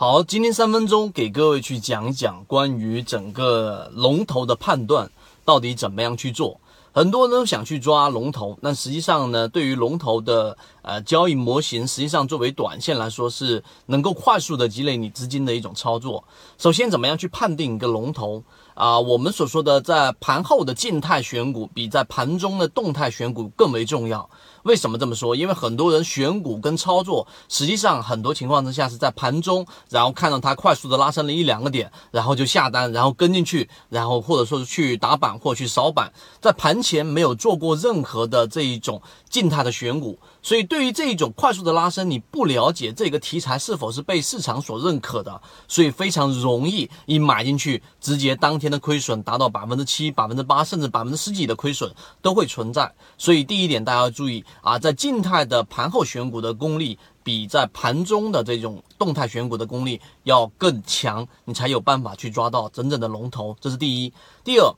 好，今天三分钟给各位去讲一讲关于整个龙头的判断，到底怎么样去做。很多人都想去抓龙头，那实际上呢，对于龙头的呃交易模型，实际上作为短线来说是能够快速的积累你资金的一种操作。首先，怎么样去判定一个龙头啊？我们所说的在盘后的静态选股，比在盘中的动态选股更为重要。为什么这么说？因为很多人选股跟操作，实际上很多情况之下是在盘中，然后看到它快速的拉升了一两个点，然后就下单，然后跟进去，然后或者说是去打板或去扫板，在盘前没有做过任何的这一种静态的选股，所以对于这一种快速的拉升，你不了解这个题材是否是被市场所认可的，所以非常容易一买进去，直接当天的亏损达到百分之七、百分之八，甚至百分之十几的亏损都会存在。所以第一点大家要注意。啊，在静态的盘后选股的功力，比在盘中的这种动态选股的功力要更强，你才有办法去抓到真正的龙头。这是第一。第二。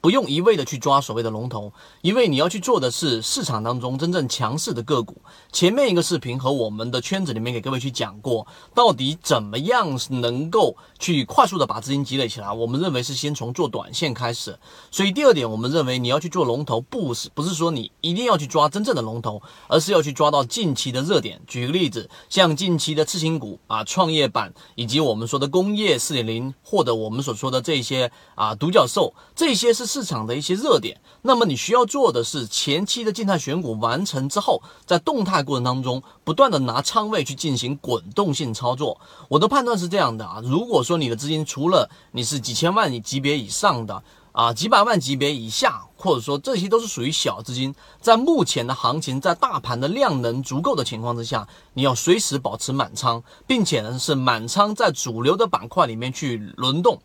不用一味的去抓所谓的龙头，因为你要去做的是市场当中真正强势的个股。前面一个视频和我们的圈子里面给各位去讲过，到底怎么样能够去快速的把资金积累起来。我们认为是先从做短线开始。所以第二点，我们认为你要去做龙头，不是不是说你一定要去抓真正的龙头，而是要去抓到近期的热点。举个例子，像近期的次新股啊、创业板，以及我们说的工业四点零，或者我们所说的这些啊独角兽，这些是。市场的一些热点，那么你需要做的是前期的静态选股完成之后，在动态过程当中不断的拿仓位去进行滚动性操作。我的判断是这样的啊，如果说你的资金除了你是几千万级别以上的啊，几百万级别以下，或者说这些都是属于小资金，在目前的行情，在大盘的量能足够的情况之下，你要随时保持满仓，并且呢是满仓在主流的板块里面去轮动。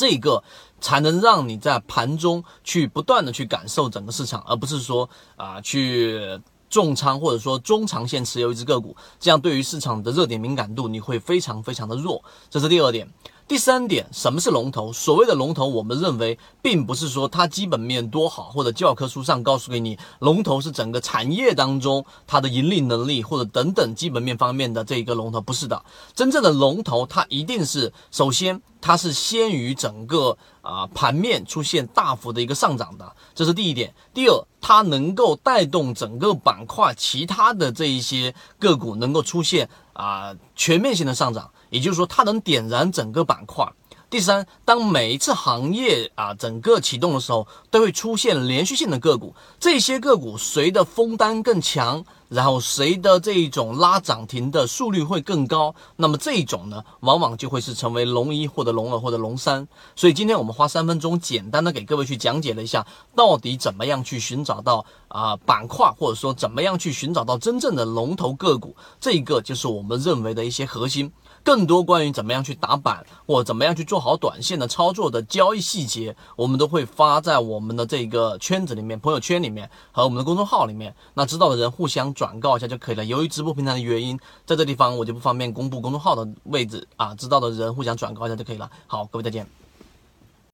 这个才能让你在盘中去不断的去感受整个市场，而不是说啊去重仓或者说中长线持有一只个股，这样对于市场的热点敏感度你会非常非常的弱。这是第二点。第三点，什么是龙头？所谓的龙头，我们认为并不是说它基本面多好，或者教科书上告诉给你，龙头是整个产业当中它的盈利能力或者等等基本面方面的这一个龙头，不是的。真正的龙头，它一定是首先它是先于整个啊盘面出现大幅的一个上涨的，这是第一点。第二，它能够带动整个板块其他的这一些个股能够出现啊全面性的上涨。也就是说，它能点燃整个板块。第三，当每一次行业啊整个启动的时候，都会出现连续性的个股，这些个股随着封单更强？然后谁的这一种拉涨停的速率会更高？那么这一种呢，往往就会是成为龙一或者龙二或者龙三。所以今天我们花三分钟，简单的给各位去讲解了一下，到底怎么样去寻找到啊板块，或者说怎么样去寻找到真正的龙头个股，这一个就是我们认为的一些核心。更多关于怎么样去打板或怎么样去做好短线的操作的交易细节，我们都会发在我们的这个圈子里面、朋友圈里面和我们的公众号里面。那知道的人互相。转告一下就可以了。由于直播平台的原因，在这地方我就不方便公布公众号的位置啊，知道的人互相转告一下就可以了。好，各位再见。